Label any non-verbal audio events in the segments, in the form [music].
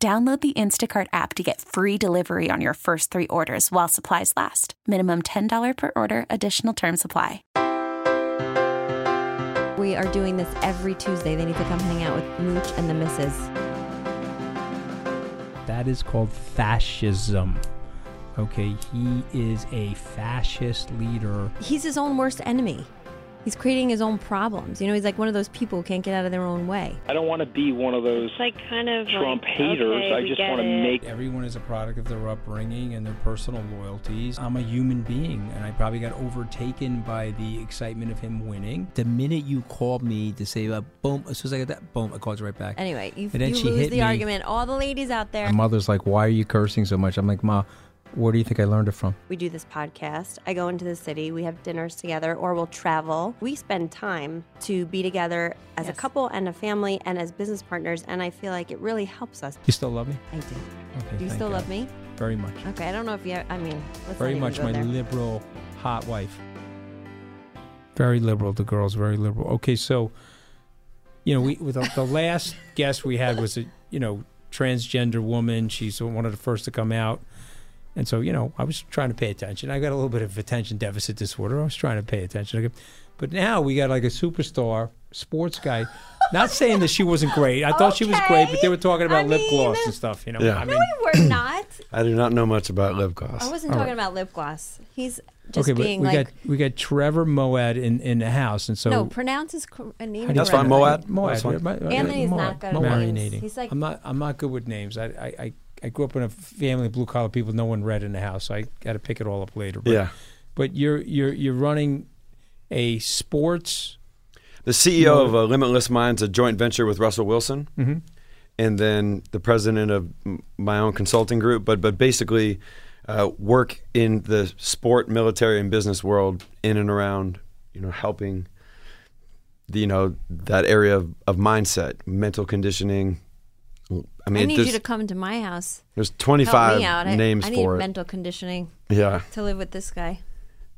Download the Instacart app to get free delivery on your first three orders while supplies last. Minimum $10 per order, additional term supply. We are doing this every Tuesday. They need to come hang out with Mooch and the Misses. That is called fascism. Okay, he is a fascist leader. He's his own worst enemy. He's creating his own problems. You know, he's like one of those people who can't get out of their own way. I don't want to be one of those It's like kind of Trump like, haters. okay, I just want to it. make Everyone is a product of their upbringing and their personal loyalties. I'm a human being, and I probably got overtaken by the excitement of him winning. The minute you called me to say, uh, boom, as soon as I got that, boom, I called you right back. Anyway, you, And then you she lose hit the me. argument. All the ladies out there. My mother's like, why are you cursing so much? I'm like, Ma, where do you think I learned it from? we do this podcast. I go into the city. We have dinners together, or we'll travel. We spend time to be together as a couple and a family and as business partners. And I feel like it really helps us. You still love me? I do. Okay. Do you still God. love me? Very much. Okay. I don't know if you. I mean, let's Very much my there. liberal, hot wife. Very liberal. The girl's very liberal. Okay, so, you know, we with the, the last [laughs] guest we had was a you know transgender woman. She's one of the first to come out, and so you know I was trying to pay attention. I got a little bit of attention deficit disorder. I was trying to pay attention. But now we got like a superstar sports guy. Not saying that she wasn't great. I thought she was great, but they were talking about I lip mean- gloss and stuff. You know, Yeah. I mean, We're not. I do not know much about lip gloss. I wasn't All talking right. about lip gloss. He's just okay, but being we like. got we got Trevor Moawad in in the house, and so no, pronounce his cor- uh, name. How do you That's fine, correctly. Moad. Moad. Fine. yeah, my- uh, Anthony's Moad. not good at Marinating. names. He's like- I'm not. I'm not good with names. I, I, I, I grew up in a family of blue collar people. No one read in the house. So I got to pick it all up later. But, yeah. But you're you're you're running a sports. The CEO of uh, Limitless Minds, a joint venture with Russell Wilson, Mhm. and then the president of my own consulting group. But but basically, uh, work in the sport, military, and business world in and around you know helping the you know that area of, of mindset, mental conditioning. I mean, I mean, need you to come to my house. there's Help 25 me out. I- names I, need for it. mental conditioning yeah, to live with this guy.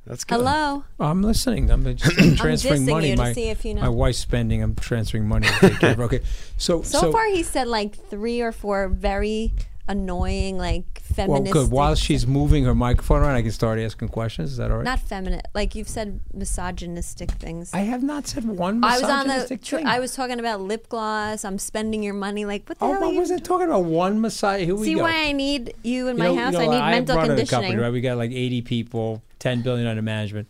that's good. Hello. I'm listening. I'm just [coughs] I'm transferring dissing money. you to my see if you know. my wife's spending. I'm transferring money. To take care of. her. Okay, [laughs] so So, far, he said like three or four very annoying, like feminist. well, good. While she's moving her microphone around, I can start asking questions. Is that all right? not feminine, like you've said misogynistic things. I have not said one. I was on the. Tr- I was talking about lip gloss. I'm spending your money. Like what the Oh, hell? I wasn't talking about one Messiah. Here we See go. why I need you in You my know- house? you know, I need I'm mental conditioning. company, right? We got like 80 people, 10 billion under management.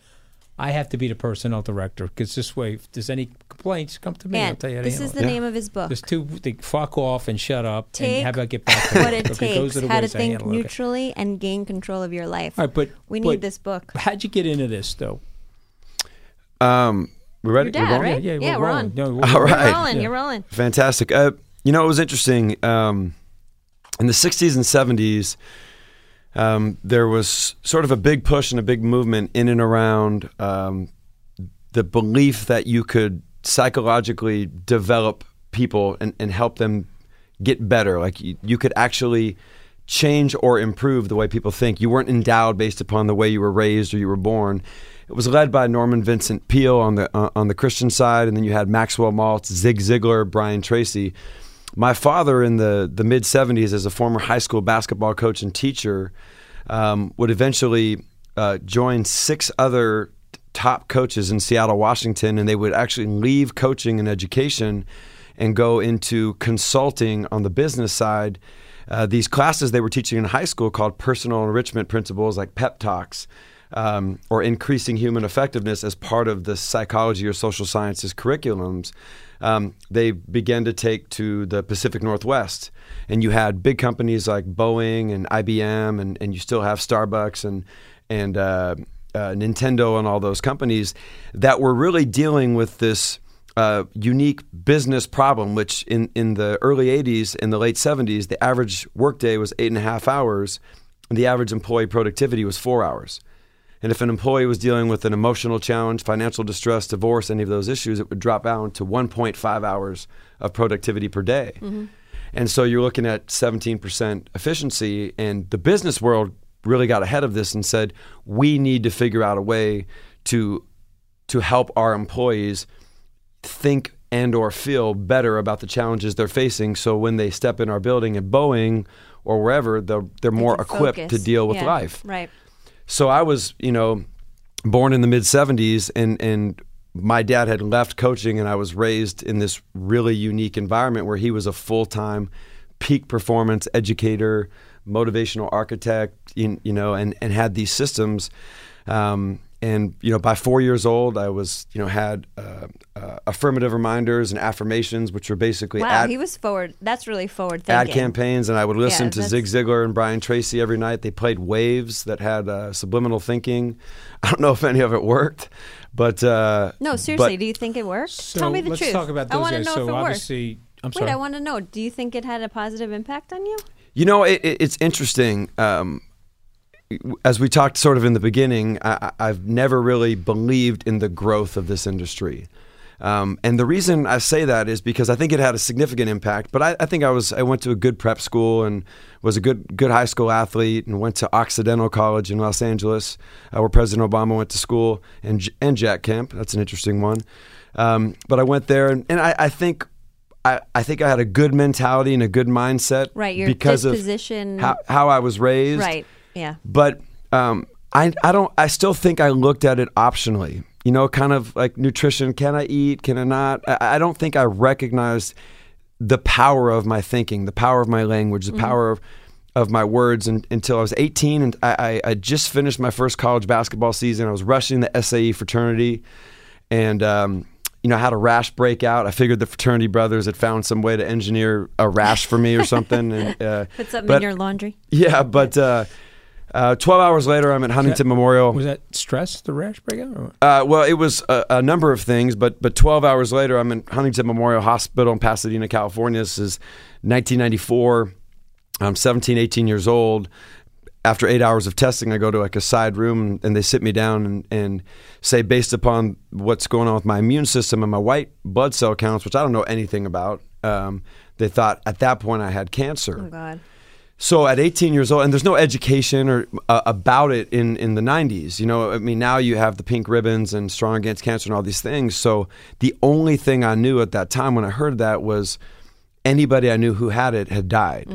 I have to be the personnel director because this way, if there's any complaints, come to me. I'll tell you how this is the Yeah. name of his book. There's two. They fuck off and shut up. Take and how about get back to what work? it okay, takes, those are the how to think handle it. Neutrally and gain control of your life. All right, but we but need this book. How'd you get into this though? Um, we ready? Your We're dad, going? right? Yeah, Yeah, we're we're rolling. on. No, we're All rolling. right. You're rolling. Yeah. You're rolling. Fantastic. Uh, you know, it was interesting. Um, in the 60s and 70s, um, there was sort of a big push and a big movement in and around um, the belief that you could psychologically develop people and, and help them get better. Like you, you could actually change or improve the way people think. You weren't endowed based upon the way you were raised or you were born. It was led by Norman Vincent Peale on the uh, on the Christian side, and then you had Maxwell Maltz, Zig Ziglar, Brian Tracy. My father, in the the mid '70s, as a former high school basketball coach and teacher, um, would eventually uh, join six other top coaches in Seattle, Washington, and they would actually leave coaching and education and go into consulting on the business side. Uh, these classes they were teaching in high school called personal enrichment principles, like pep talks, um, or increasing human effectiveness as part of the psychology or social sciences curriculums. Um, they began to take to the Pacific Northwest, and you had big companies like Boeing and IBM, and, and you still have Starbucks and and uh, uh, Nintendo and all those companies that were really dealing with this uh, unique business problem, which in, in the early 80s, in the late 70s, the average workday was eight and a half hours, and the average employee productivity was four hours. And if an employee was dealing with an emotional challenge, financial distress, divorce, any of those issues, it would drop down to 1.5 hours of productivity per day. Mm-hmm. And so you're looking at 17% efficiency. And the business world really got ahead of this and said, we need to figure out a way to, to help our employees think and or feel better about the challenges they're facing so when they step in our building at Boeing or wherever they're, they're more equipped focus. to deal with Yeah, life. Right. So I was, you know, born in the mid 70s and and my dad had left coaching and I was raised in this really unique environment where he was a full-time peak performance educator, motivational architect, you, you know, and and had these systems um, and you know, by four years old, I was you know had uh, uh, affirmative reminders and affirmations, which were basically Wow, ad, he was forward. That's really forward ad campaigns, and I would listen Yeah, to that's- Zig Ziglar and Brian Tracy every night. They played waves that had uh, subliminal thinking. [laughs] I don't know if any of it worked, but uh, No, seriously, but- do you think it worked? So Tell me the let's truth. talk about I those want to know so if it worked. I'm Wait. I want to know. Do you think it had a positive impact on you? You know, it, it, it's interesting. Um, as we talked sort of in the beginning, I, I've never really believed in the growth of this industry. Um, and the reason I say that is because I think it had a significant impact. But I, I think I was I went to a good prep school and was a good good high school athlete and went to Occidental College in Los Angeles, uh, where President Obama went to school, and and Jack Kemp. That's an interesting one. Um, but I went there, and, and I, I think I, I think I had a good mentality and a good mindset, Right, your because disposition- of how, how I was raised, Right. Yeah. But um, I I don't I still think I looked at it optionally. You know, kind of like nutrition. Can I eat? Can I not? I, I don't think I recognized the power of my thinking, the power of my language, the power of of my words and, until I was 18 and I, I, just finished my first college basketball season. I was rushing the SAE fraternity and um, you know, I had a rash break out. I figured the fraternity brothers had found some way to engineer a rash for me or something. And, [laughs] uh, Put something but- in your laundry. yeah, but uh, uh, 12 hours later, I'm at Huntington Memorial. was that stress, the rash breakout? Or? Uh, well, it was a, a number of things, but but 12 hours later, I'm in Huntington Memorial Hospital in Pasadena, California. This is 1994. I'm 17, 18 years old. After eight hours of testing, I go to like a side room and, and they sit me down and, and say, based upon what's going on with my immune system and my white blood cell counts, which I don't know anything about, um, they thought at that point I had cancer. Oh God. So at 18 years old, and there's no education or uh, about it in in the 90s. You know, I mean, now you have the pink ribbons and Strong Against Cancer and all these things. So the only thing I knew at that time when I heard that was anybody I knew who had it had died.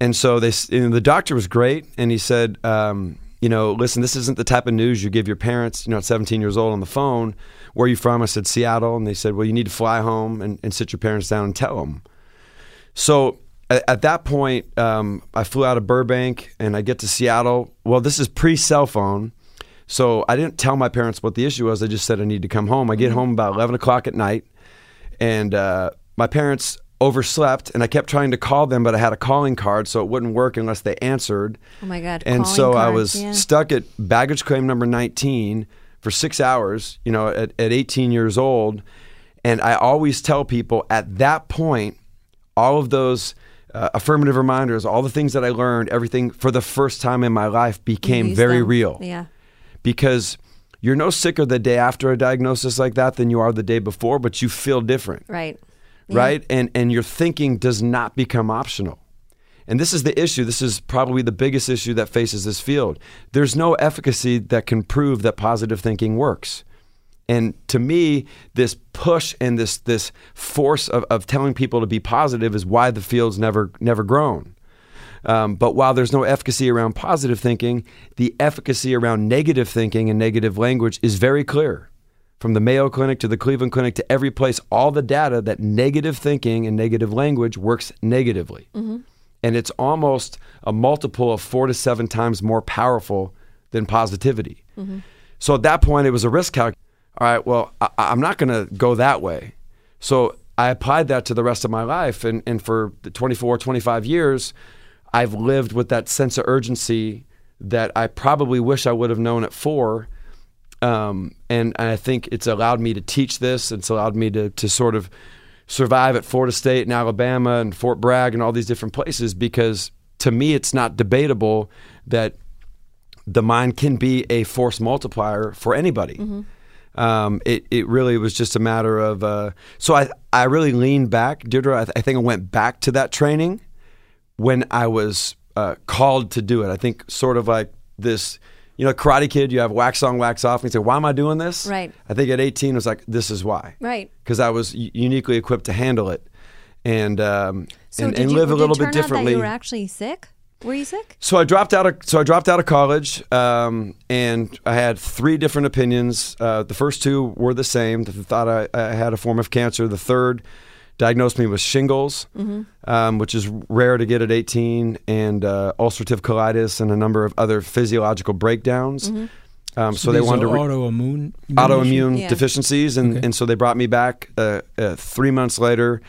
And so they, the doctor was great, and he said, um, you know, listen, this isn't the type of news you give your parents. You know, at 17 years old on the phone. Where are you from? I said Seattle, and they said, well, you need to fly home and, and sit your parents down and tell them. So at, at that point, um, I flew out of Burbank and I get to Seattle. Well, this is pre cell phone. So I didn't tell my parents what the issue was. I just said I need to come home. I get home about 11 o'clock at night and uh, my parents overslept and I kept trying to call them, but I had a calling card, so it wouldn't work unless they answered. Oh my God. And calling so I was yeah. stuck at baggage claim number 19 for six hours, you know, at, at 18 years old. And I always tell people at that point, all of those uh, affirmative reminders, all the things that I learned, everything for the first time in my life became very them. real Yeah. because you're no sicker the day after a diagnosis like that than you are the day before, but you feel different Right. Yeah. right? And and your thinking does not become optional. And this is the issue. This is probably the biggest issue that faces this field. There's no efficacy that can prove that positive thinking works. And to me, this push and this this force of, of telling people to be positive is why the field's never never grown. Um, but while there's no efficacy around positive thinking, the efficacy around negative thinking and negative language is very clear. From the Mayo Clinic to the Cleveland Clinic to every place, all the data that negative thinking and negative language works negatively. And it's almost a multiple of four to seven times more powerful than positivity. So at that point, it was a risk calc. All right, well, I, I'm not going to go that way. So I applied that to the rest of my life. And, and for the 24, 25 years, I've lived with that sense of urgency that I probably wish I would have known at four Um, and I think it's allowed me to teach this. It's allowed me to to sort of survive at Florida State and Alabama and Fort Bragg and all these different places because to me it's not debatable that the mind can be a force multiplier for anybody. Um, it it really was just a matter of uh, so I I really leaned back, Deirdre. I, th- I think I went back to that training when I was uh, called to do it. I think sort of like this, you know, Karate Kid. You have wax on, wax off, and you say, "Why am I doing this?" Right. I think at 18 it was like, "This is why." Right. Because I was uniquely equipped to handle it, and um, So and, and you, live a little bit differently. You were actually sick. Were you sick? So I dropped out of so I dropped out of college, um, and I had three different opinions. Uh, the first two were the same. They thought I, I had a form of cancer. The third diagnosed me with shingles, um, which is rare to get at 18, and uh, ulcerative colitis, and a number of other physiological breakdowns. Um, so, they wanted to are re- autoimmune autoimmune Yeah. deficiencies, and, Okay. and so they brought me back uh, uh, three months later,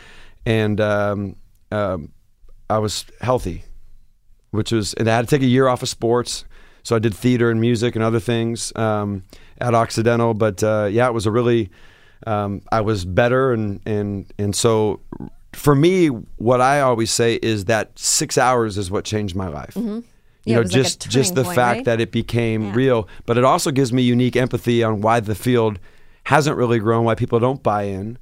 and um, um, I was healthy, which was and I had to take a year off of sports. So I did theater and music and other things um, at Occidental, but uh, yeah, it was a really um, I was better, and and and so for me, what I always say is that six hours is what changed my life. Yeah, You it know, was like just just the point, fact right? that it became Yeah. real, but it also gives me unique empathy on why the field hasn't really grown, why people don't buy in,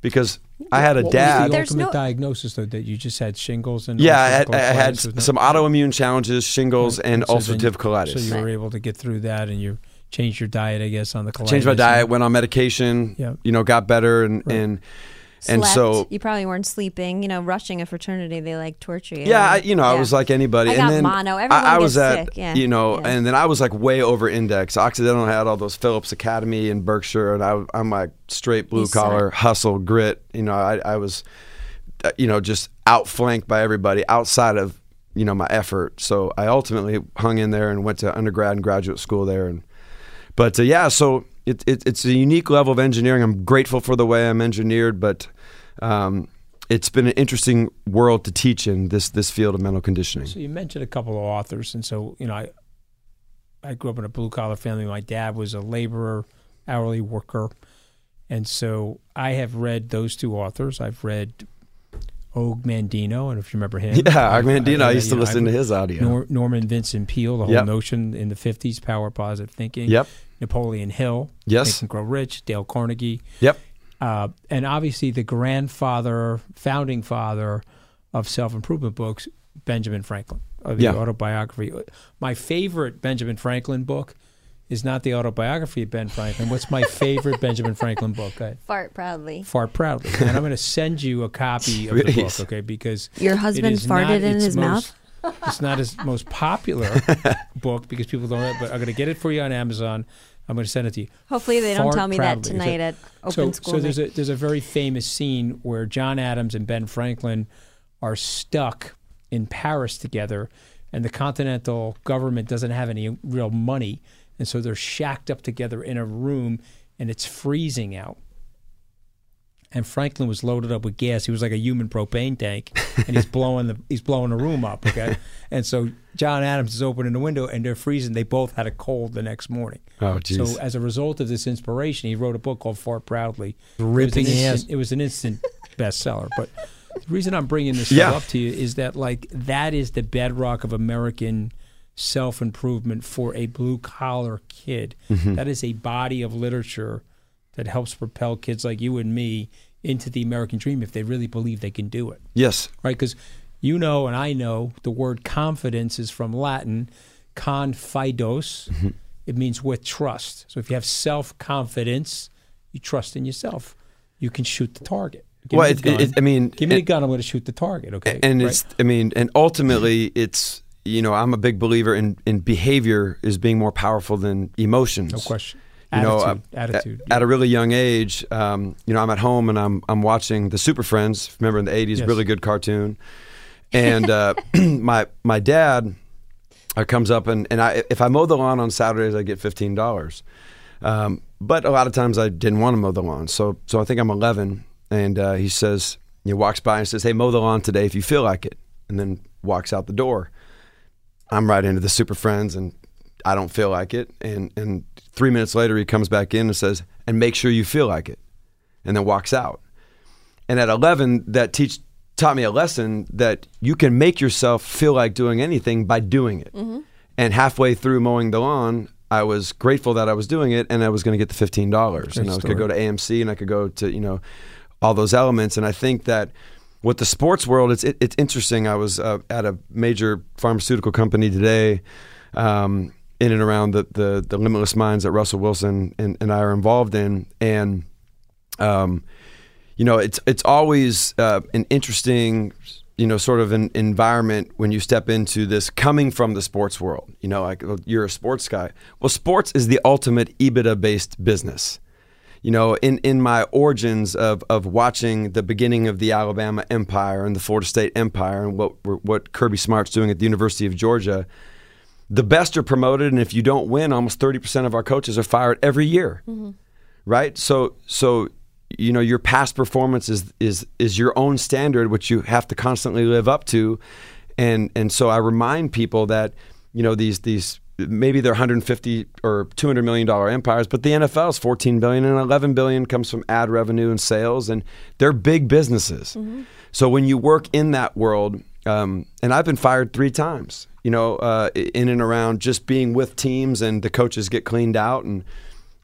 because I had a What dad. was the There's ultimate no- diagnosis though that you just had shingles and yeah, I had, I had colitis with no- some autoimmune challenges, shingles, and So then- ulcerative colitis. So you were able to get through that, and you changed your diet, I guess, on the colitis. Changed my diet, went on medication. Yeah. You know, got better, and Right. and and Slept. so you probably weren't sleeping. You know, rushing a fraternity, they like torture you. Yeah, I, you know, I was like anybody. I and got then mono. Everyone I was gets at, sick, yeah. you know, and then I was like way over index. Occidental had all those Phillips Academy in Berkshire, and I, I'm like straight blue collar hustle grit. You know, I, I was, uh, you know, just outflanked by everybody outside of you know my effort. So I ultimately hung in there and went to undergrad and graduate school there. And but uh, yeah, so it, it, it's a unique level of engineering. I'm grateful for the way I'm engineered, but. Um, it's been an interesting world to teach in this this field of mental conditioning. So you mentioned a couple of authors, and so you know, I I grew up in a blue collar family. My dad was a laborer, hourly worker, and so I have read those two authors. I've read Og Mandino, and if you remember him, Yeah, I've- Armandino. I I've- used to know, listen to I've- his audio. Nor, Norman Vincent Peale, the whole Yep. notion in the fifties, power positive thinking. Yep. Napoleon Hill, Yes. Think and Grow Rich, Dale Carnegie, Yep. uh, and obviously the grandfather, founding father of self improvement books, Benjamin Franklin, of the Yeah. autobiography. My favorite Benjamin Franklin book is not the autobiography of Ben Franklin. What's my favorite [laughs] Benjamin Franklin book? Go ahead. fart proudly. Fart proudly, and I'm going to send you a copy of the book, okay? Because Your husband is farted not in its his most- It's not his most popular [laughs] book because people don't. Have, but I'm going to get it for you on Amazon. I'm going to send it to you. Hopefully, they don't tell me that proudly. tonight at open so, school. so there's a there's a very famous scene where John Adams and Ben Franklin are stuck in Paris together, and the Continental government doesn't have any real money, and so they're shacked up together in a room, and it's freezing out. And Franklin was loaded up with gas. He was like a human propane tank, and he's [laughs] blowing the he's blowing the room up. Okay, and so John Adams is opening the window, and they're freezing. They both had a cold the next morning. Oh, jeez. So as a result of this inspiration, he wrote a book called Fart Proudly. Ripping it was an instant, it was an instant bestseller. But the reason I'm bringing this Yeah. up to you is that like that is the bedrock of American self improvement for a blue collar kid. Mm-hmm. That is a body of literature that helps propel kids like you and me into the American dream if they really believe they can do it yes. right? Because you know, and I know, the word confidence is from Latin, confidos. Mm-hmm. It means with trust. So if you have self confidence, you trust in yourself. You can shoot the target. Give Well, me it, it, I mean, give me the gun. I'm going to shoot the target. Okay, and right? it's. I mean, and ultimately, it's. You know, I'm a big believer in in behavior is being more powerful than emotions. no question. You know, Attitude, uh, attitude. At, at a really young age, um, you know, I'm at home and I'm I'm watching the Super Friends. Remember in the '80s, Yes. really good cartoon. [laughs] And uh, [clears throat] my my dad uh, comes up and and I if I mow the lawn on Saturdays, I get fifteen dollars. Um, but a lot of times I didn't want to mow the lawn, so so I think I'm 11, and uh, he says he walks by and says, "Hey, mow the lawn today if you feel like it," and then walks out the door. I'm right into the Super Friends and I don't feel like it. And and three minutes later, he comes back in and says, and make sure you feel like it, and then walks out. And at 11, that teach taught me a lesson that you can make yourself feel like doing anything by doing it. And halfway through mowing the lawn, I was grateful that I was doing it, and I was going to get the fifteen dollars, and I story. could go to AMC, and I could go to you know all those elements. And I think that with the sports world, it's it, it's interesting. I was uh, at a major pharmaceutical company today, um, in and around the, the the limitless minds that Russell Wilson and, and I are involved in, and um, you know, it's it's always uh, an interesting, you know, sort of an environment when you step into this coming from the sports world. You know, like you're a sports guy. Well, sports is the ultimate EBITDA based business. You know, in, in my origins of, of watching the beginning of the Alabama Empire and the Florida State Empire and what what Kirby Smart's doing at the University of Georgia, the best are promoted, and if you don't win, almost thirty percent of our coaches are fired every year. Right? So so you know your past performance is is is your own standard, which you have to constantly live up to, and and so I remind people that you know these these maybe they're 150 or 200 million dollar empires, but the NFL is 14 billion and 11 billion comes from ad revenue and sales, and they're big businesses. So when you work in that world, um, and I've been fired three times, you know, uh, in and around just being with teams, and the coaches get cleaned out and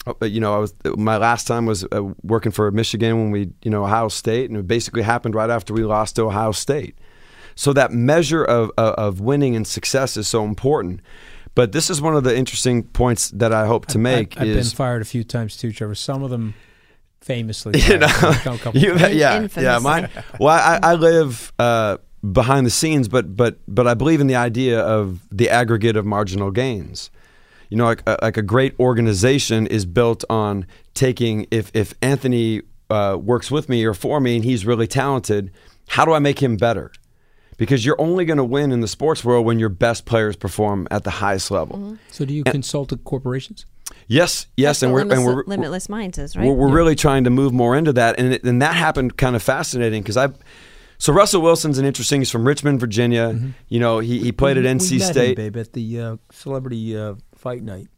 uh, you know, I was my last time was uh, working for Michigan when we, you know, Ohio State, and it basically happened right after we lost to Ohio State. So that measure of of, of winning and success is so important. But this is one of the interesting points that I hope to make I, have is been fired a few times too, Trevor. Some of them famously. [laughs] you know, fired. A couple you, times. yeah, yeah. Infamously. Mine, well, I, I live uh, behind the scenes, but but but I believe in the idea of the aggregate of marginal gains. You know, like a, like a great organization is built on taking if if Anthony uh, works with me or for me and he's really talented, how do I make him better? Because you're only going to win in the sports world when your best players perform at the highest level. So do you consult with corporations? Yes, yes, That's and we're limitless, and we're limitless minds is right. we're, we're really trying to move more into that, and it, and that happened kind of fascinating because I. So Russell Wilson's an interesting. He's from Richmond, Virginia. You know, he, he played at We- NC we met him, State. babe, at the uh, celebrity uh, fight night.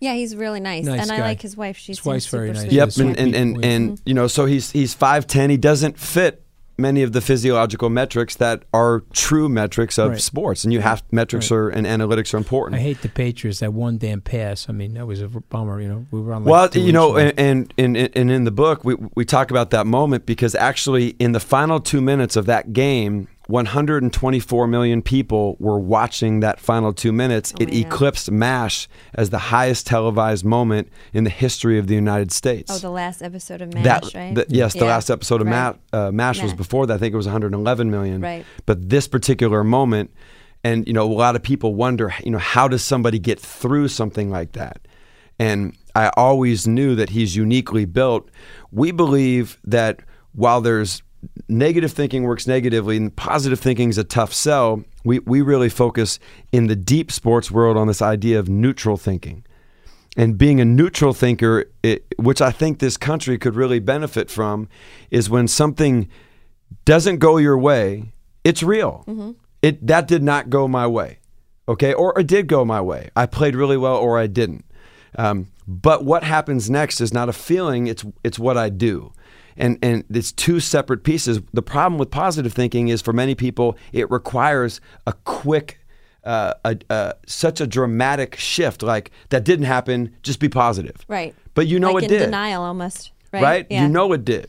yeah, he's really nice, Nice and I like his wife. She's His wife's very nice. Sweet. Yep, sweet and and and, and you know, so he's he's five ten. He doesn't fit many of the physiological metrics that are true metrics of Right. sports, and you have metrics Right. are and analytics are important. I hate the Patriots. That one damn pass. I mean, that was a bummer. You know, we were on. Like well, you know, and, and and and in the book we we talk about that moment because actually in the final two minutes of that game, 124 million people were watching that final two minutes. it Oh, yeah. eclipsed MASH as the highest televised moment in the history of the United States. Oh, the last episode of MASH, that, right? the- yes, the Yeah. last episode of Right. Ma- uh, MASH was before that. I think it was 111 million. Right. But this particular moment, and you know, a lot of people wonder, you know, how does somebody get through something like that? And I always knew that he's uniquely built. We believe that while there's negative thinking works negatively and positive thinking is a tough sell, we, we really focus in the deep sports world on this idea of neutral thinking and being a neutral thinker, it, which I think this country could really benefit from, is when something doesn't go your way, it's real. It that did not go my way, okay, or it did go my way. I played really well, or I didn't. Um, but what happens next is not a feeling; it's it's what I do. And, and it's two separate pieces. The problem with positive thinking is for many people, it requires a quick uh, a, a, such a dramatic shift. Like that didn't happen. Just be positive. right. But you know like it did. denial almost. Right. Right? Yeah. You know it did.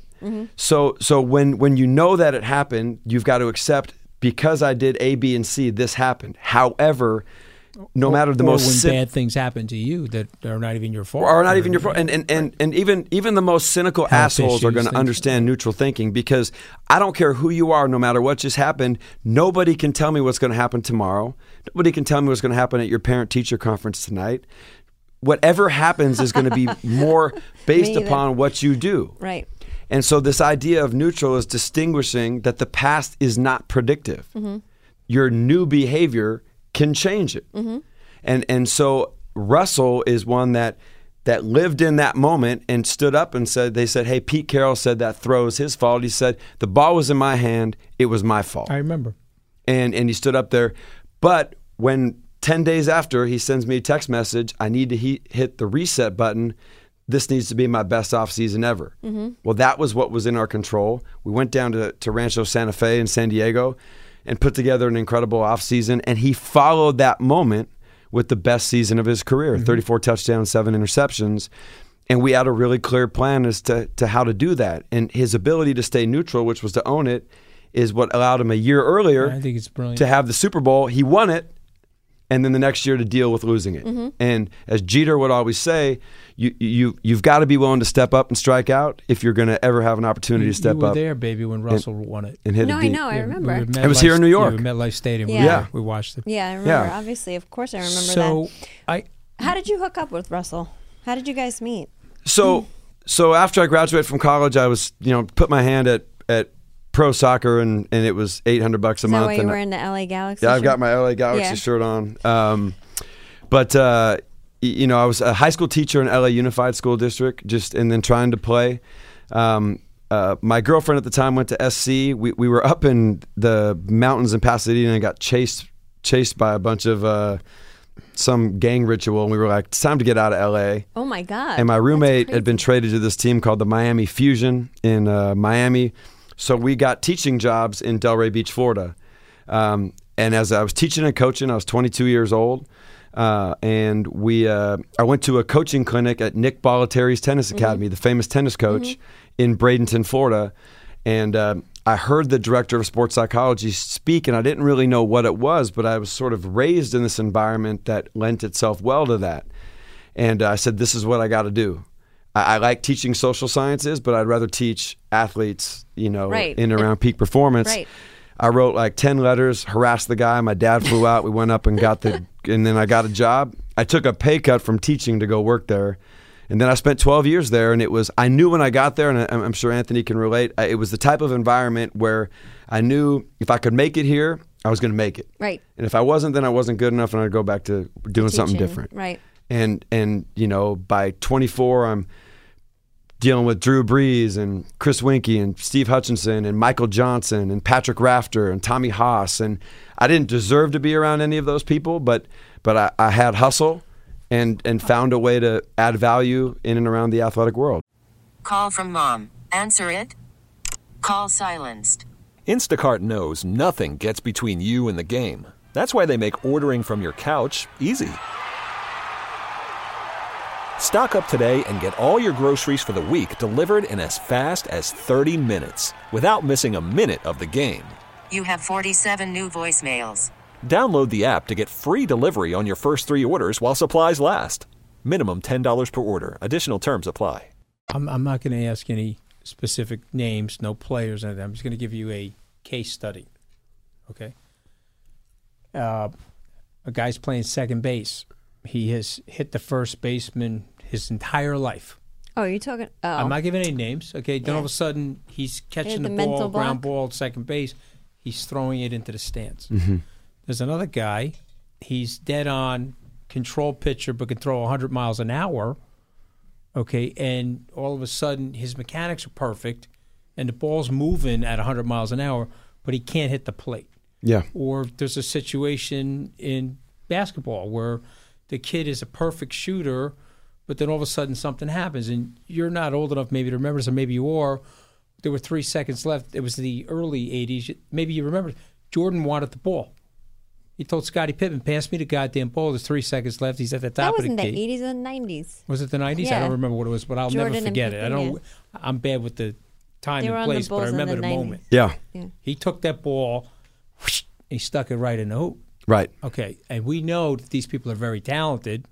So so when when you know that it happened, you've got to accept because I did A, B, and C, this happened. However, no matter the or most when sim- bad things happen to you that are not even your fault, or not even your fault. And, and, and, and even even the most cynical Health assholes are going to things- understand neutral thinking because I don't care who you are, no matter what just happened. Nobody can tell me what's going to happen tomorrow. Nobody can tell me what's going to happen at your parent teacher conference tonight. Whatever happens is going to be [laughs] more based upon what you do. Right. And so this idea of neutral is distinguishing that the past is not predictive. Mm-hmm. Your new behavior can change it. Mm-hmm. And and so Russell is one that that lived in that moment and stood up and said they said, "Hey, Pete Carroll said that throw is his fault." He said, "The ball was in my hand. It was my fault." I remember. and and he stood up there. But when 10 days after, he sends me a text message. I need to he- hit the reset button. This needs to be my best off season ever. Mm-hmm. Well, that was what was in our control. We went down to, to Rancho Santa Fe in San Diego and put together an incredible off season. And he followed that moment with the best season of his career mm-hmm. 34 touchdowns, seven interceptions. And we had a really clear plan as to, to how to do that. And his ability to stay neutral, which was to own it, is what allowed him a year earlier I think it's brilliant. to have the Super Bowl. He won it, and then the next year to deal with losing it. Mm-hmm. And as Jeter would always say, you you you've got to be willing to step up and strike out if you're going to ever have an opportunity you, to step you were up there, baby, when Russell won it. and hit No, I know. I Yeah, we remember. were It was here in New MetLife- York. Yeah, MetLife Stadium. Yeah. We, Yeah. we watched it. Yeah, I remember. Yeah. Obviously, of course, I remember that. So I. How did you hook up with Russell? How did you guys meet? So so after I graduated from college, I was you know put my hand at at pro soccer and and it was eight hundred bucks a Is that month. why you and were in the LA Galaxy? Yeah, I've shirt? got my LA Galaxy Yeah. shirt on. Um, but uh, you know, I was a high school teacher in LA Unified School District, just and then trying to play. Um, uh, my girlfriend at the time went to SC. We we were up in the mountains in Pasadena and got chased chased by a bunch of uh, some gang ritual, and we were like, "It's time to get out of LA." Oh my god! and my roommate had been traded to this team called the Miami Fusion in uh, Miami. So we got teaching jobs in Delray Beach, Florida. Um, and as I was teaching and coaching, I was 22 years old. Uh, and we, uh, I went to a coaching clinic at Nick Bollettieri's Tennis Mm-hmm. Academy, the famous tennis coach in Bradenton, Florida. And uh, I heard the director of sports psychology speak, and I didn't really know what it was, but I was sort of raised in this environment that lent itself well to that. And uh, I said, This is what I got to do. I, I like teaching social sciences, but I'd rather teach athletes, you know, Right. in and around peak performance. Right. I wrote like 10 letters, harassed the guy. My dad flew out. We went up and got the, [laughs] and then I got a job. I took a pay cut from teaching to go work there. And then I spent 12 years there. And it was, I knew when I got there, and I, I'm sure Anthony can relate, it was the type of environment where I knew if I could make it here, I was going to make it. right And if I wasn't, then I wasn't good enough and I'd go back to doing something different Right. and and you know by 24 I'm dealing with Drew Brees and Chris Weinke and Steve Hutchinson and Michael Johnson and Patrick Rafter and Tommy Haas and I didn't deserve to be around any of those people but but I, I had hustle and and found a way to add value in and around the athletic world. Call from mom. Answer it. Call silenced. Instacart knows nothing gets between you and the game. That's why they make ordering from your couch easy. Stock up today and get all your groceries for the week delivered in as fast as 30 minutes without missing a minute of the game. You have 47 new voicemails. Download the app to get free delivery on your first three orders while supplies last. Minimum $10 per order. Additional terms apply. I'm, I'm not going to ask any specific names, no players, anything. I'm just going to give you a case study. Okay. Uh, a guy's playing second base. He has hit the first baseman his entire life. Oh, you're talking. Oh, I'm not giving any names. Okay. Then all of a sudden he's catching the the, ball, ground ball at second base. He's throwing it into the stands. Mm-hmm. There's another guy. He's dead on control pitcher, but can throw 100 miles an hour. Okay, and all of a sudden his mechanics are perfect, and the ball's moving at 100 miles an hour, but he can't hit the plate. Yeah. Or there's a situation in basketball where the kid is a perfect shooter, but then all of a sudden something happens, and you're not old enough maybe to remember this, or maybe you are. There were three seconds left. It was the early 80s. Maybe you remember. Jordan wanted the ball. He told Scottie Pippen, "Pass me the goddamn ball." There's three seconds left. He's at the that top was of in the the key. 80s and 90s. Was it the 90s? Yeah. I don't remember what it was, but I'll Jordan never and forget it. I don't. I'm bad with the time They and place, but I remember the the, 90s. moment. Yeah. He took that ball, whoosh, he stuck it right in the hoop. Right. Okay, and we know that these people are very talented,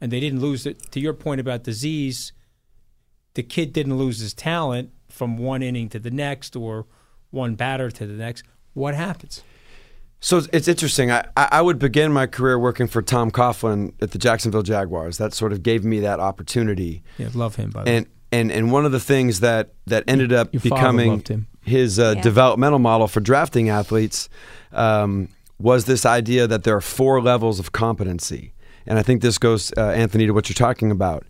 and they didn't lose it. To your point about disease, the kid didn't lose his talent from one inning to the next or one batter to the next. What happens? So it's- it's interesting. I, I I would begin my career working for Tom Coughlin at the Jacksonville Jaguars. That sort of gave me that opportunity. Yeah, love him by the way. and and and one of the things that that ended up Your becoming his uh, Yeah. developmental model for drafting athletes um, was this idea that there are four levels of competency, and I think this goes, uh, Anthony, to what you're talking about.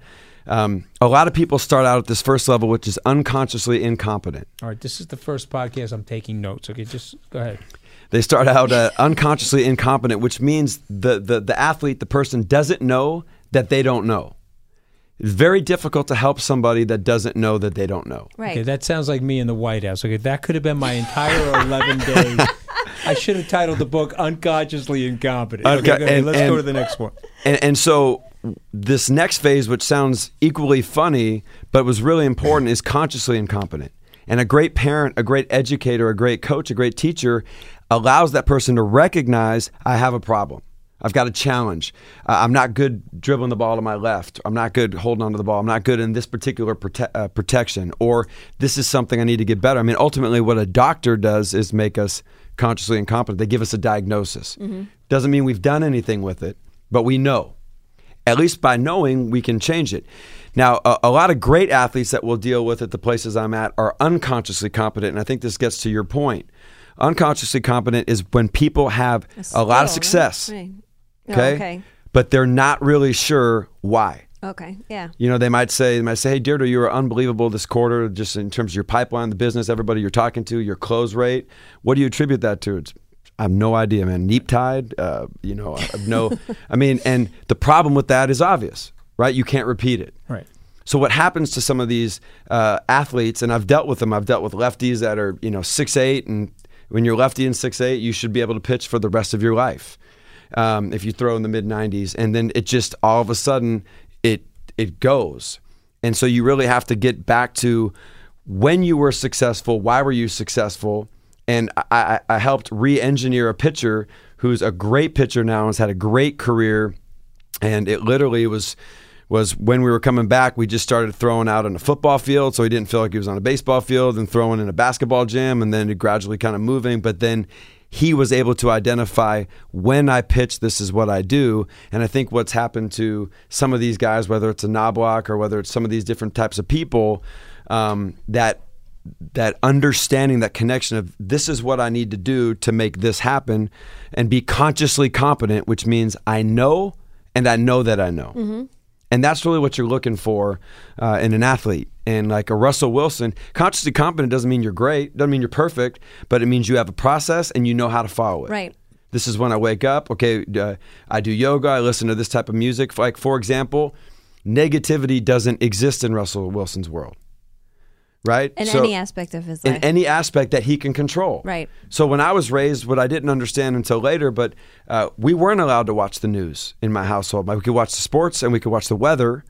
Um, a lot of people start out at this first level, which is unconsciously incompetent. All right, this is the first podcast I'm taking notes. Okay, just go ahead. They start out uh, unconsciously incompetent, which means the, the the athlete, the person, doesn't know that they don't know. It's very difficult to help somebody that doesn't know that they don't know. Right. Okay, that sounds like me in the White House. Okay, that could have been my entire 11 days. [laughs] I should have titled the book "Unconsciously Incompetent." Okay, Okay, and- let's and- go to the next one. And, and so this next phase, which sounds equally funny but was really important, is consciously incompetent. And a great parent, a great educator, a great coach, a great teacher allows that person to recognize I have a problem. I've got a challenge. Uh, I'm not good dribbling the ball to my left. I'm not good holding onto the ball. I'm not good in this particular prote- uh, protection. Or this is something I need to get better. I mean, ultimately, what a doctor does is make us consciously incompetent. They give us a diagnosis. Doesn't mean we've done anything with it, but we know at least by knowing we can change it. Now, a, a lot of great athletes that we'll deal with at the places I'm at are unconsciously competent, and I think this gets to your point. Unconsciously competent is when people have a, lot of success, right? Oh, okay? okay. but they're not really sure why. Okay. Yeah. You know, they might say, they might say, "Hey, Deirdre, you were unbelievable this quarter, just in terms of your pipeline, the business, everybody you're talking to, your close rate. What do you attribute that to?" It's, I have no idea, man. Neap tide, uh, you know, I have no. [laughs] I mean, and the problem with that is obvious, right? You can't repeat it. Right. So what happens to some of these uh, athletes, and I've dealt with them. I've dealt with lefties that are you know six eight, and when you're lefty and six eight, you should be able to pitch for the rest of your life. Um, if you throw in the mid 90s, and then it just all of a sudden it it goes, and so you really have to get back to when you were successful. Why were you successful? And I, I, helped re-engineer a pitcher who's a great pitcher now has had a great career and it literally was was when we were coming back we just started throwing out on a football field so he didn't feel like he was on a baseball field and throwing in a basketball gym and then gradually kind of moving but then he was able to identify when I pitch this is what I do and I think what's happened to some of these guys whether it's a Knobloch or whether it's some of these different types of people um, that that understanding that connection of this is what I need to do to make this happen and be consciously competent, which means I know and I know that I know. And that's really what you're looking for uh, in an athlete. And like a Russell Wilson, consciously competent doesn't mean you're great, doesn't mean you're perfect, but it means you have a process and you know how to follow it. Right. This is when I wake up. Okay, uh, I do yoga. I listen to this type of music. Like for example, negativity doesn't exist in Russell Wilson's world, right? In So- any aspect of his life. in any aspect that he can control. Right. So when I was raised, what I didn't understand until later, but uh, we weren't allowed to watch the news in my household. Like, we could watch the sports and we could watch the weather,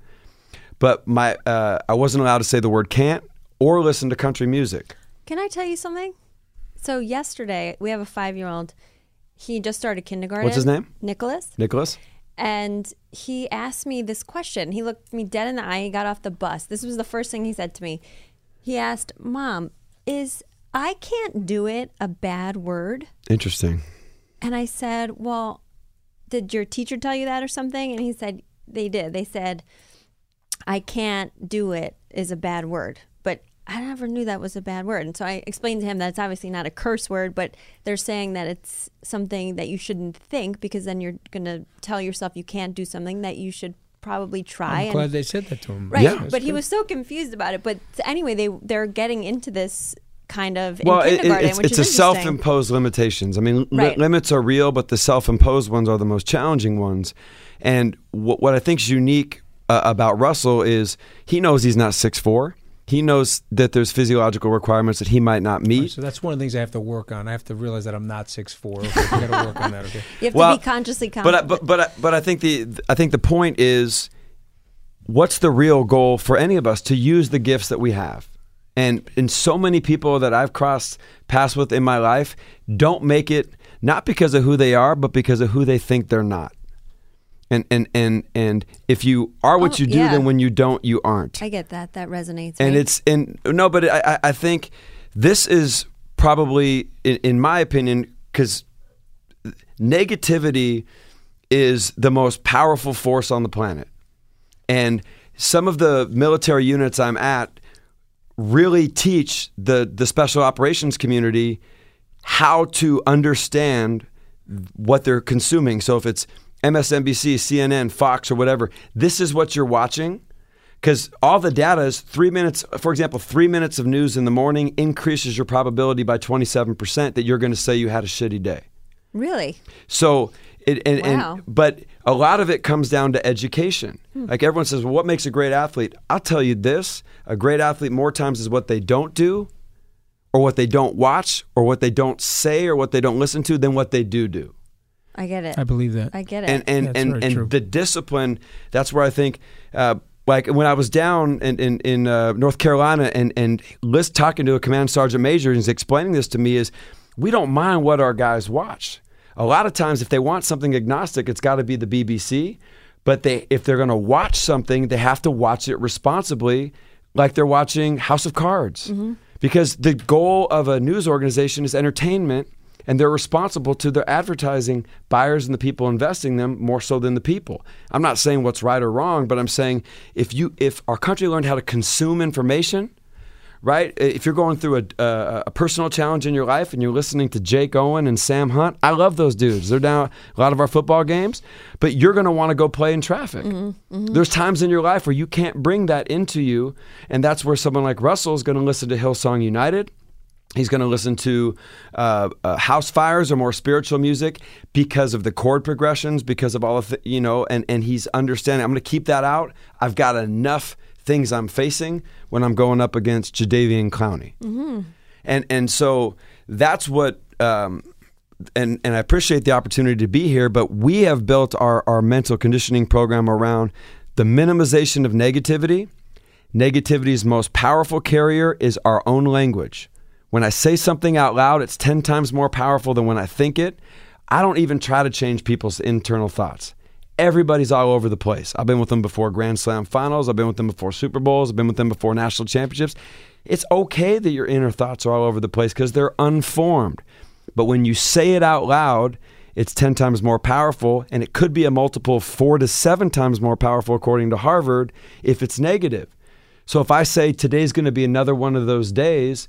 but my uh, I wasn't allowed to say the word can't or listen to country music. Can I tell you something? So yesterday we have a five year old. He just started kindergarten. What's his name? Nicholas. Nicholas. And he asked me this question. He looked me dead in the eye. He got off the bus. This was the first thing he said to me. He asked, "Mom, is I can't do it a bad word?" Interesting. And I said, Well, did your teacher tell you that or something? And he said, They did. They said, I can't do it is a bad word. But I never knew that was a bad word. And so I explained to him that it's obviously not a curse word, but they're saying that it's something that you shouldn't think because then you're going to tell yourself you can't do something that you should probably try. I'm and- glad they said that to him. Right, Yeah. That's but he was so confused about it. But anyway, they they're getting into this kind of in Well, it, it's, which it's is a self-imposed limitations. I mean, li- limits are real, but the self-imposed ones are the most challenging ones. And what, what I think is unique uh, about Russell is he knows he's not six four. He knows that there's physiological requirements that he might not meet. So that's one of the things I have to work on. I have to realize that I'm not six four. Okay, I got to work on that. Okay. You have Well, to be consciously But I, confident. but but I, but I think the I think the point is, what's the real goal for any of us to use the gifts that we have, and and so many people that I've crossed paths with in my life don't make it not because of who they are, but because of who they think they're not. And and and and if you are what Oh, you do, yeah. then when you don't, you aren't I get that. That resonates. and right? it's and no but I, I- think this is probably in, in my opinion because negativity is the most powerful force on the planet and some of the military units i'm at really teach the the special operations community how to understand what they're consuming so if it's msnbc cnn fox or whatever this is what you're watching Because all the data is three minutes, for example, three minutes of news in the morning increases your probability by 27% that you're going to say you had a shitty day. Really? So, it, and, Wow. and but a lot of it comes down to education. Hmm. Like everyone says, well, what makes a great athlete? I'll tell you this: a great athlete more times is what they don't do, or what they don't watch, or what they don't say, or what they don't listen to, than what they do do. I get it. I believe that. I get it. And and That's and, very and true. the discipline. That's where I think. Uh, like when I was down in in, in uh, North Carolina and and Liz talking to a command sergeant major and he's explaining this to me is we don't mind what our guys watch. A lot of times, if they want something agnostic, it's got to be the BBC. But they, if they're going to watch something, they have to watch it responsibly, like they're watching House of Cards, because the goal of a news organization is entertainment, and they're responsible to their advertising buyers and the people investing them more so than the people. I'm not saying what's right or wrong, but I'm saying if you, if our country learned how to consume information right? If you're going through a, a, a personal challenge in your life and you're listening to Jake Owen and Sam Hunt, I love those dudes. They're down a lot of our football games, but you're going to want to go play in traffic. Mm-hmm, mm-hmm. There's times in your life where you can't bring that into you, and that's where someone like Russell is going to listen to Hillsong United. He's going to listen to uh, uh, house fires or more spiritual music because of the chord progressions, because of all of the, you know, and, and he's understanding. I'm going to keep that out. I've got enough things I'm facing when I'm going up against Jadeveon Clowney, and and so that's what. Um, and, and I appreciate the opportunity to be here, but we have built our, our mental conditioning program around the minimization of negativity. Negativity's most powerful carrier is our own language. When I say something out loud, it's 10 times more powerful than when I think it. I don't even try to change people's internal thoughts. Everybody's all over the place. I've been with them before Grand Slam finals. I've been with them before Super Bowls. I've been with them before national championships. It's okay that your inner thoughts are all over the place because they're unformed. But when you say it out loud, it's 10 times more powerful, and it could be a multiple of four to seven times more powerful, according to Harvard, if it's negative. So if I say today's going to be another one of those days,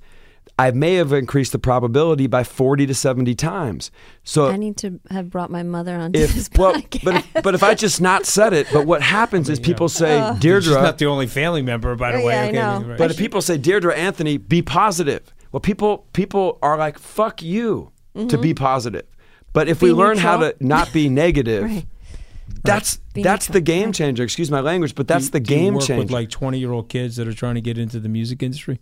I may have increased the probability by 40 to 70 times. So I need to have brought my mother on if this well, podcast. but if, but if I just not said it, but what happens is people say, She's Deirdre, not the only family member, by the way. yeah, I know. right. but if people say, Deirdre Anthony, be positive. Well, people people are like, fuck you to be positive. But if we Mm-hmm. Learn how to not be [laughs] negative, Right. that's Be that's the game changer. Excuse my language, but that's Do- the do you game work changer. with like 20 year old kids that are trying to get into the music industry.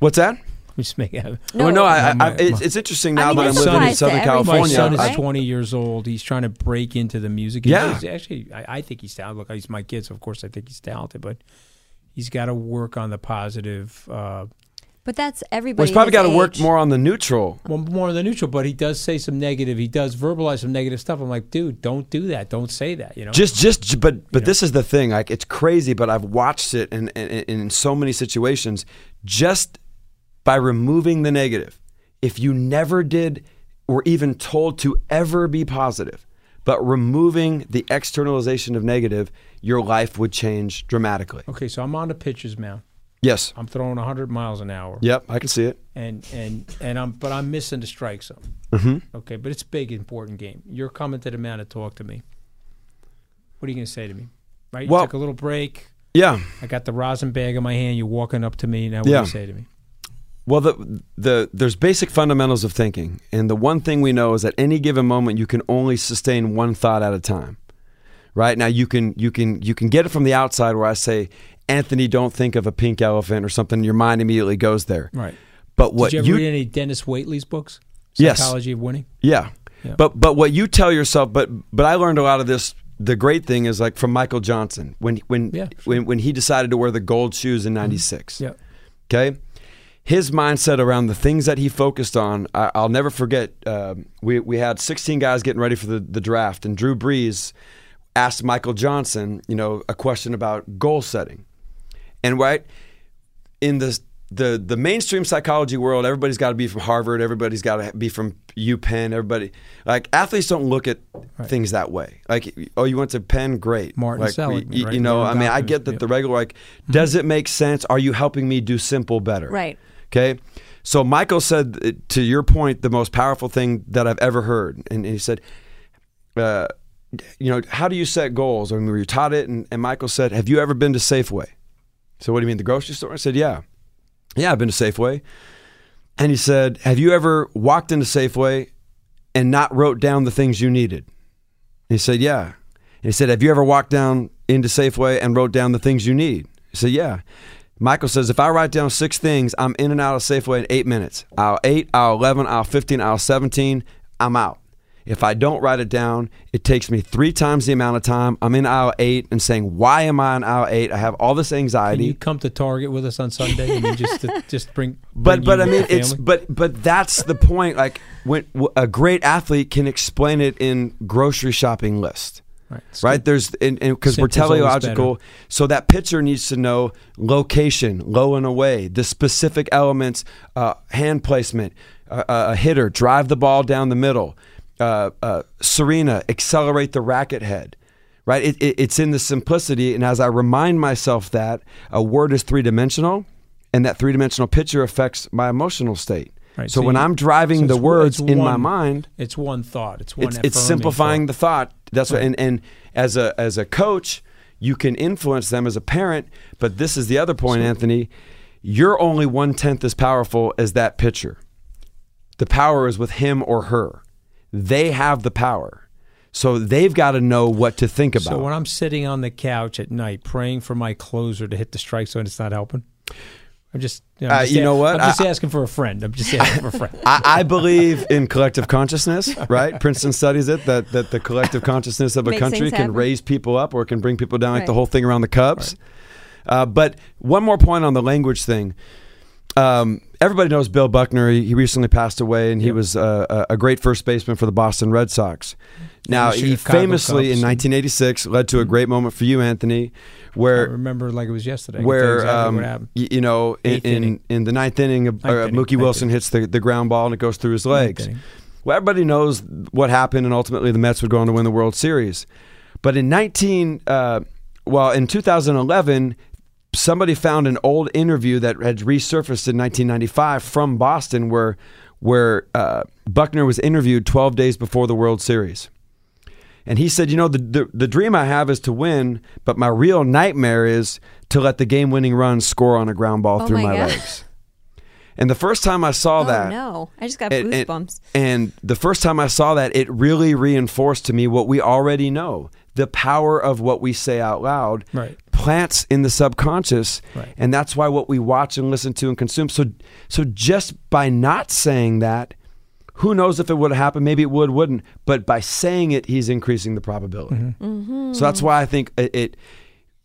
What's that? We just make it. well, no, I, I, I, it's, it's interesting I now mean, that it I'm living in Southern California. My son is 20 years old. He's trying to break into the music. Yeah. industry. He's actually, I, I think he's talented. Look, he's my kid, so of course I think he's talented, but he's got to work on the positive. Uh, but that's well, everybody. he's probably got to work more on the neutral. well, more on the neutral, but he does say some negative. He does verbalize some negative stuff. I'm like, dude, don't do that. Don't say that. You know, Just, just, but, but this is the thing. Like, it's crazy, but I've watched it in, in, in so many situations. Just by removing the negative, if you never did or even told to ever be positive, but removing the externalization of negative, your life would change dramatically. okay. So I'm on the pitcher's mound. Yes. I'm throwing 100 miles an hour. Yep. I can see it. and and and I'm but I'm missing the strike zone. Mm-hmm. Okay, but it's a big important game. You're coming to the mound to talk to me. What are you going to say to me? Right? You Well- took a little break. Yeah. I got the rosin bag in my hand. You're walking up to me. Now, what Yeah. do you say to me? Well, the the there's basic fundamentals of thinking, and the one thing we know is at any given moment you can only sustain one thought at a time. Right now, you can you can you can get it from the outside where I say, Anthony, don't think of a pink elephant or something. Your mind immediately goes there. Right. But what Did you ever read any Dennis Waitley's books? Yes. Psychology of Winning. Yeah. Yeah. But but what you tell yourself, but but I learned a lot of this. The great thing is like from Michael Johnson when when Yeah, when when he decided to wear the gold shoes in '96. Yeah. Okay. His mindset around the things that he focused on, I, I'll never forget. Um, we, we had 16 guys getting ready for the, the draft, and Drew Brees asked Michael Johnson, you know, a question about goal setting. And right in the the the mainstream psychology world, everybody's got to be from Harvard, everybody's got to be from UPenn, everybody like athletes don't look at things that way. Like, oh, you went to Penn, great. Martin like, Seligman, you, right? you know, Learn I mean, I get that yeah. the regular like, does it make sense? Are you helping me do simple better? Right. Okay. So Michael said, uh, to your point, the most powerful thing that I've ever heard, and he said, uh, you know, how do you set goals? I mean, we were taught it, and, and Michael said, "Have you ever been to Safeway?" So what do you mean, the grocery store? I said, yeah. Yeah, I've been to Safeway. And he said, have you ever walked into Safeway and not wrote down the things you needed? And he said, yeah. And he said, have you ever walked down into Safeway and wrote down the things you need? He said, yeah. Michael says, if I write down six things, I'm in and out of Safeway in eight minutes. Aisle eight, aisle 11, aisle 15, aisle 17, I'm out. If I don't write it down, it takes me three times the amount of time. I'm in aisle eight and saying, "Why am I in aisle eight? I have all this anxiety." Can anxiety." you come to Target with us on Sunday? I mean, just to, [laughs] just bring. but bring but you I mean, it's but but that's the point. Like when a great athlete can explain it in grocery shopping list. Right. Right there's because we're teleological, so that pitcher needs to know location, low and away, the specific elements, uh, hand placement, uh, uh, a hitter, drive the ball down the middle, uh, uh, Serena, accelerate the racket head. Right, it, it, it's in the simplicity, and as I remind myself that a word is three dimensional, and that three dimensional picture affects my emotional state. Right, So, so when you- I'm driving so the words in my mind, It's one thought. It's one. it's, it's simplifying thought. the thought. That's what, and, and as a as a coach, you can influence them as a parent. But this is the other point, Anthony. You're only one tenth as powerful as that pitcher. The power is with him or her. They have the power, so they've got to know what to think about. So when I'm sitting on the couch at night praying for my closer to hit the strike zone, it's not helping. I'm just, you know, I'm Uh, you know what? I'm just I- asking for a friend. I'm just asking for a friend. [laughs] I, I believe in collective consciousness, right? Princeton studies it that, that the collective consciousness of a Makes country can happen. raise people up or can bring people down, like the whole thing around the Cubs. Uh, but one more point on the language thing. Um, everybody knows Bill Buckner. He, he recently passed away, and he Yep. was uh, a, a great first baseman for the Boston Red Sox. Now, he famously in Cubs. 1986 led to a great moment for you, Anthony, where I remember like it was yesterday. I can tell you where exactly um, what happened. y- you know in, in in the ninth inning, uh, Ninth uh, inning, Mookie ninth Wilson inning. hits the, the ground ball and it goes through his legs. Well, everybody knows what happened, and ultimately the Mets would go on to win the World Series. But in 19, uh, well, in 2011, somebody found an old interview that had resurfaced in 1995 from Boston, where where uh, Buckner was interviewed 12 days before the World Series. And he said, You know, the, the, the dream I have is to win, but my real nightmare is to let the game winning run score on a ground ball Oh through my my, legs. And the first time I saw oh that, no! I just got and, and- goosebumps. and the first time I saw that, it really reinforced to me what we already know the power of what we say out loud Right. Plants in the subconscious. Right. And that's why what we watch and listen to and consume. So, so just by not saying that, who knows if it would have happened? Maybe it would, wouldn't. But by saying it, he's increasing the probability. Mm-hmm. So that's why I think it, it.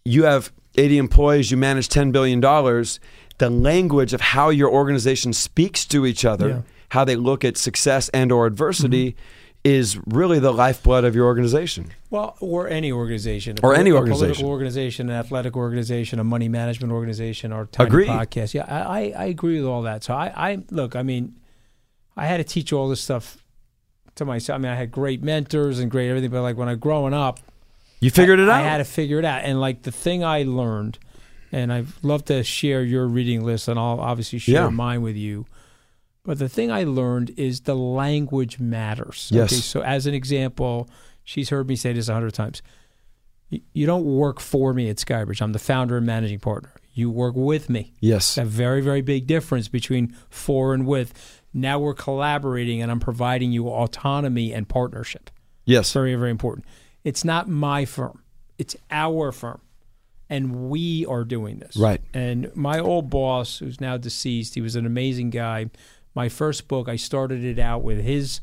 You have 80 employees. You manage 10 billion dollars. The language of how your organization speaks to each other, Yeah. how they look at success and or adversity, is really the lifeblood of your organization. Well, or any organization, Or any a organization. political organization, an athletic organization, a money management organization, or tiny Agreed. podcast. Yeah, I, I, I agree with all that. So I, I look. I mean, I had to teach all this stuff to myself. I mean, I had great mentors and great everything, but like when I growing up, You figured it out. I had to figure it out. And like the thing I learned, and I'd love to share your reading list, and I'll obviously share Yeah. mine with you. But the thing I learned is the language matters. Yes. Okay, so as an example, she's heard me say this a hundred times. You, don't work for me at Skybridge. I'm the founder and managing partner. You work with me. yes. It's a very, very big difference between for and with. Now we're collaborating, and I'm providing you autonomy and partnership Yes. very very important it's not my firm it's our firm and we are doing this Right. and my old boss who's now deceased he was an amazing guy my first book i started it out with his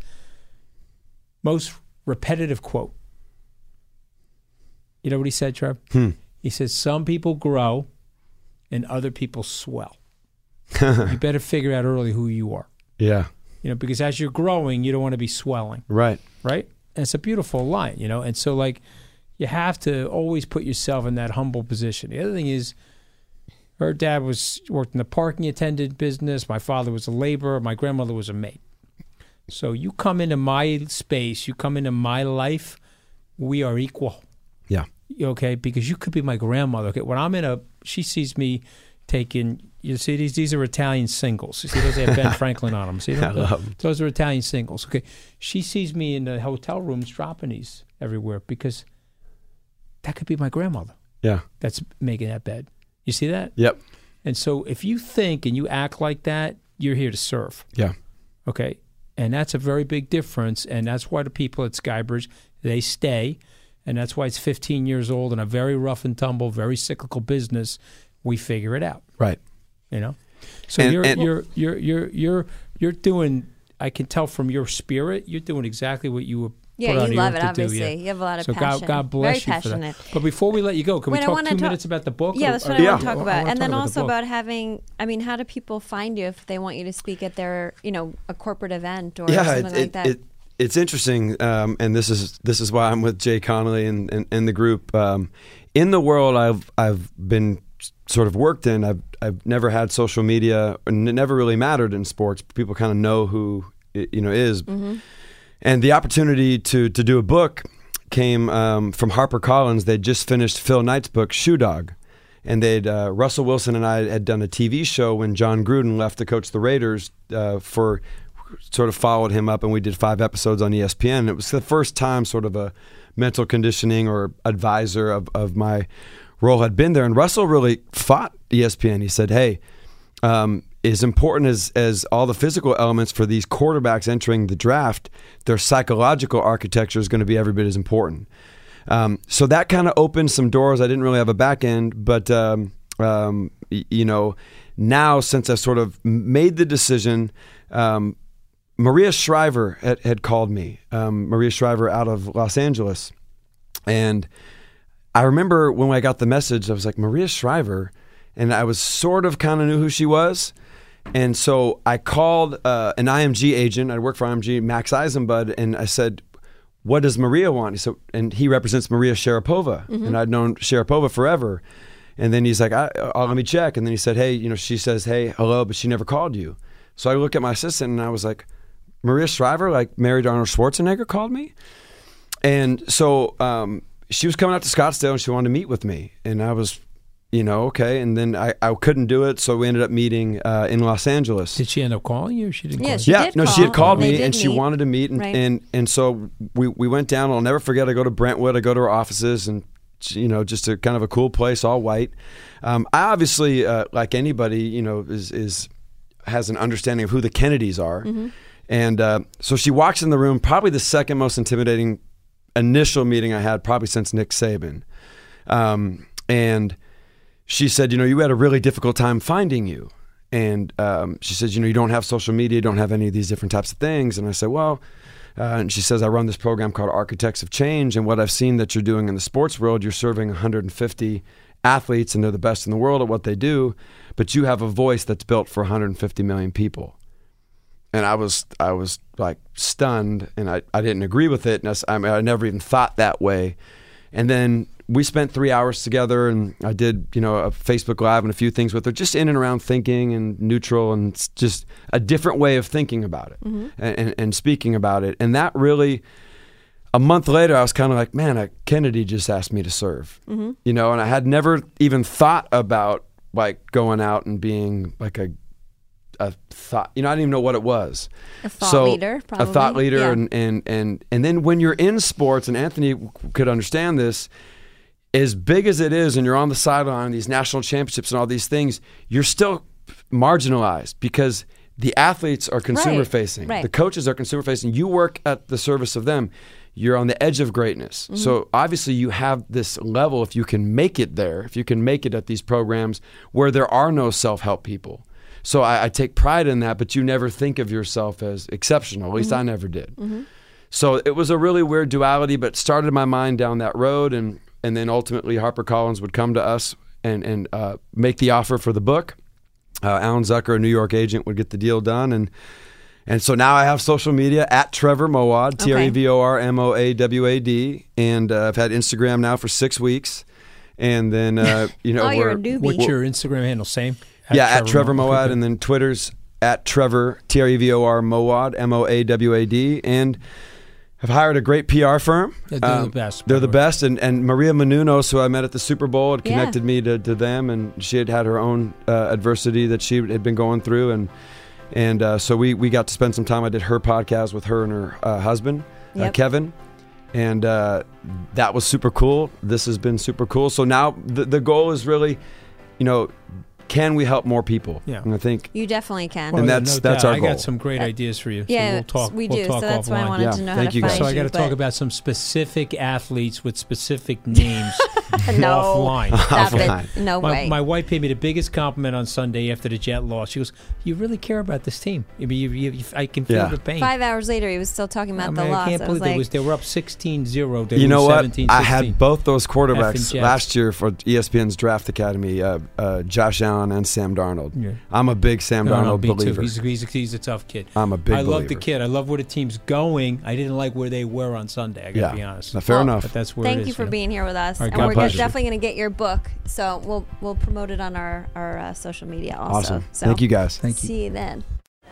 most repetitive quote you know what he said trev Hmm. he says some people grow and other people swell [laughs] you better figure out early who you are Yeah. you know because as you're growing you don't want to be swelling Right. right? And it's a beautiful line, you know. And so, like, you have to always put yourself in that humble position. The other thing is, her dad was worked in the parking attendant business. My father was a laborer. My grandmother was a maid. So you come into my space, you come into my life, we are equal. Yeah. Okay, because you could be my grandmother. Okay, when I'm in a, she sees me taking. You see these? These are Italian singles. You see those? Have Ben [laughs] Franklin on them. See I them? Those are Italian singles. Okay, she sees me in the hotel rooms dropping these everywhere because that could be my grandmother Yeah. that's making that bed. You see that? Yep. And so if you think and you act like that, you're here to serve. Yeah. Okay. And that's a very big difference. And that's why the people at Skybridge, they stay. And that's why it's 15 years old and a very rough and tumble, very cyclical business. We figure it out, Right. you know? So And- you're, and- you're, you're, you're, you're, you're doing, I can tell from your spirit, you're doing exactly what you were Yeah, put you the love earth it, obviously. do. Yeah. You have a lot of so passion. God, God bless Very you for that. passionate. But before we let you go, can Wait, we I talk wanna two talk- minutes about the book? Yeah, or- that's or- what I want to talk about. And talk then about also book. about having, I mean, how do people find you if they want you to speak at their, you know, a corporate event or yeah, something it, like it, that? it, it's interesting, um, and this is this is why I'm with Jay Connolly and, and, and the group. Um, in the world I've I've been sort of worked in, I've I've never had social media, and it never really mattered in sports. People kind of know who it, you know is, and the opportunity to to do a book came um, from HarperCollins. They'd just finished Phil Knight's book Shoe Dog. And they'd uh, Russell Wilson and I had done a TV show when Jon Gruden left to coach the Raiders uh, for sort of followed him up, and we did five episodes on ESPN. It was the first time sort of a mental conditioning or advisor of, of my role had been there. And Russell really fought ESPN. He said, "Hey, um, as important as as all the physical elements for these quarterbacks entering the draft, their psychological architecture is going to be every bit as important." Um, so that kind of opened some doors. I didn't really have a back end, but um, um, you know, now since I've sort of made the decision, um, Maria Shriver had, had called me. Um, Maria Shriver out of Los Angeles, and I remember when I got the message, I was like Maria Shriver, and I was sort of kind of knew who she was. And so I called uh, an IMG agent. I worked for IMG, Max Eisenbud, and I said, "What does Maria want?" He said, and he represents Maria Sharapova, and I'd known Sharapova forever. And then he's like, I, "Oh, let me check." And then he said, "Hey, you know," she says, "Hey, hello," but she never called you. So I look at my assistant, and I was like, "Maria Shriver, like married Arnold Schwarzenegger, called me." And so um, she was coming out to Scottsdale and she wanted to meet with me. And I was, you know, okay. And then I, I couldn't do it. So we ended up meeting uh, in Los Angeles. Did she end up calling you? Or she didn't. Yeah, call she you? yeah, did no, she had called they me did and she meet. wanted to meet. And, Right. and, and so we, we went down. I'll never forget. I go to Brentwood, I go to her offices and, you know, just a kind of a cool place, all white. Um, I obviously, uh, like anybody, you know, is, is has an understanding of who the Kennedys are. Mm-hmm. And uh, so she walks in the room, probably the second most intimidating initial meeting I had, probably since Nick Saban. Um, and she said, You know, you had a really difficult time finding you. And um, she says, You know, you don't have social media, you don't have any of these different types of things. And I said, Well, uh, and she says, I run this program called Architects of Change. And what I've seen that you're doing in the sports world, you're serving 150 athletes, and they're the best in the world at what they do. But you have a voice that's built for 150 million people and I was I was like stunned, and I, I didn't agree with it. And I, I never even thought that way. And then we spent three hours together, and I did you know a Facebook Live and a few things with her, just in and around thinking and neutral, and just a different way of thinking about it and, and, and speaking about it. And that really, a month later, I was kind of like, man, uh, Kennedy just asked me to serve, you know, and I had never even thought about like going out and being like a a thought you know i didn't even know what it was A thought so leader, probably. a thought leader Yeah. and, and and and then when you're in sports and anthony could understand this as big as it is and you're on the sideline these national championships and all these things you're still marginalized because the athletes are consumer Right, facing right. the coaches are consumer facing you work at the service of them you're on the edge of greatness Mm-hmm. so obviously you have this level if you can make it there if you can make it at these programs where there are no self-help people so I, I take pride in that, but you never think of yourself as exceptional. At least I never did. So it was a really weird duality, but started my mind down that road, and and then ultimately HarperCollins would come to us and and uh, make the offer for the book. Uh, Alan Zucker, a New York agent, would get the deal done, and and so now I have social media at Trevor Moawad, T R E V O R M O A W A D, and uh, I've had Instagram now for six weeks, and then uh, [laughs] you know Oh, you're a we're- newbie. What's your Instagram handle? Same. yeah, at Trevor Mo- Moawad, and then Twitter's at Trevor T R E V O R Moawad M O A W A D, and have hired a great PR firm. Um, Yeah, they're the best, They're the the best, and and Maria Menounos, who I met at the Super Bowl, had Yeah. connected me to, to them, and she had had her own uh, adversity that she had been going through, and and uh, so we we got to spend some time. I did her podcast with her and her uh, husband, uh, Yep. Kevin. And uh, that was super cool. This has been super cool. So now the, the goal is really you know, can we help more people? Yeah. And I think You definitely can. And that's- that's doubt. our I got some great ideas for you. So yeah, we'll talk. we we'll do. Talk so that's why I wanted Yeah, to know thank how to you guys. find So I got to talk about some specific athletes with specific [laughs] names [laughs] no, offline. [laughs] Offline. No My, way. my wife paid me the biggest compliment on Sunday after the Jet lost. She goes, "You really care about this team. I mean, you, you, you- I can feel Yeah. the pain." Five hours later, he was still talking about I, the mean, I loss. can't believe was they like, was they were up 16-0. They you know what? 17, I had both those quarterbacks last year for ESPN's Draft Academy, uh, uh, Josh Allen and Sam Darnold. Yeah. I'm a big Sam No, no, Darnold me too. believer. He's, he's, he's a tough kid. I'm a big I love the kid. I love where the team's going. I didn't like where they were on Sunday. I got to Yeah. be honest. Now, fair Well, enough. But that's where Thank is, you for know. being here with us, All right, and God we're bless you. definitely going to get your book. So we'll we'll promote it on our our uh, social media also. awesome. So Thank you guys. Thank you. See you then.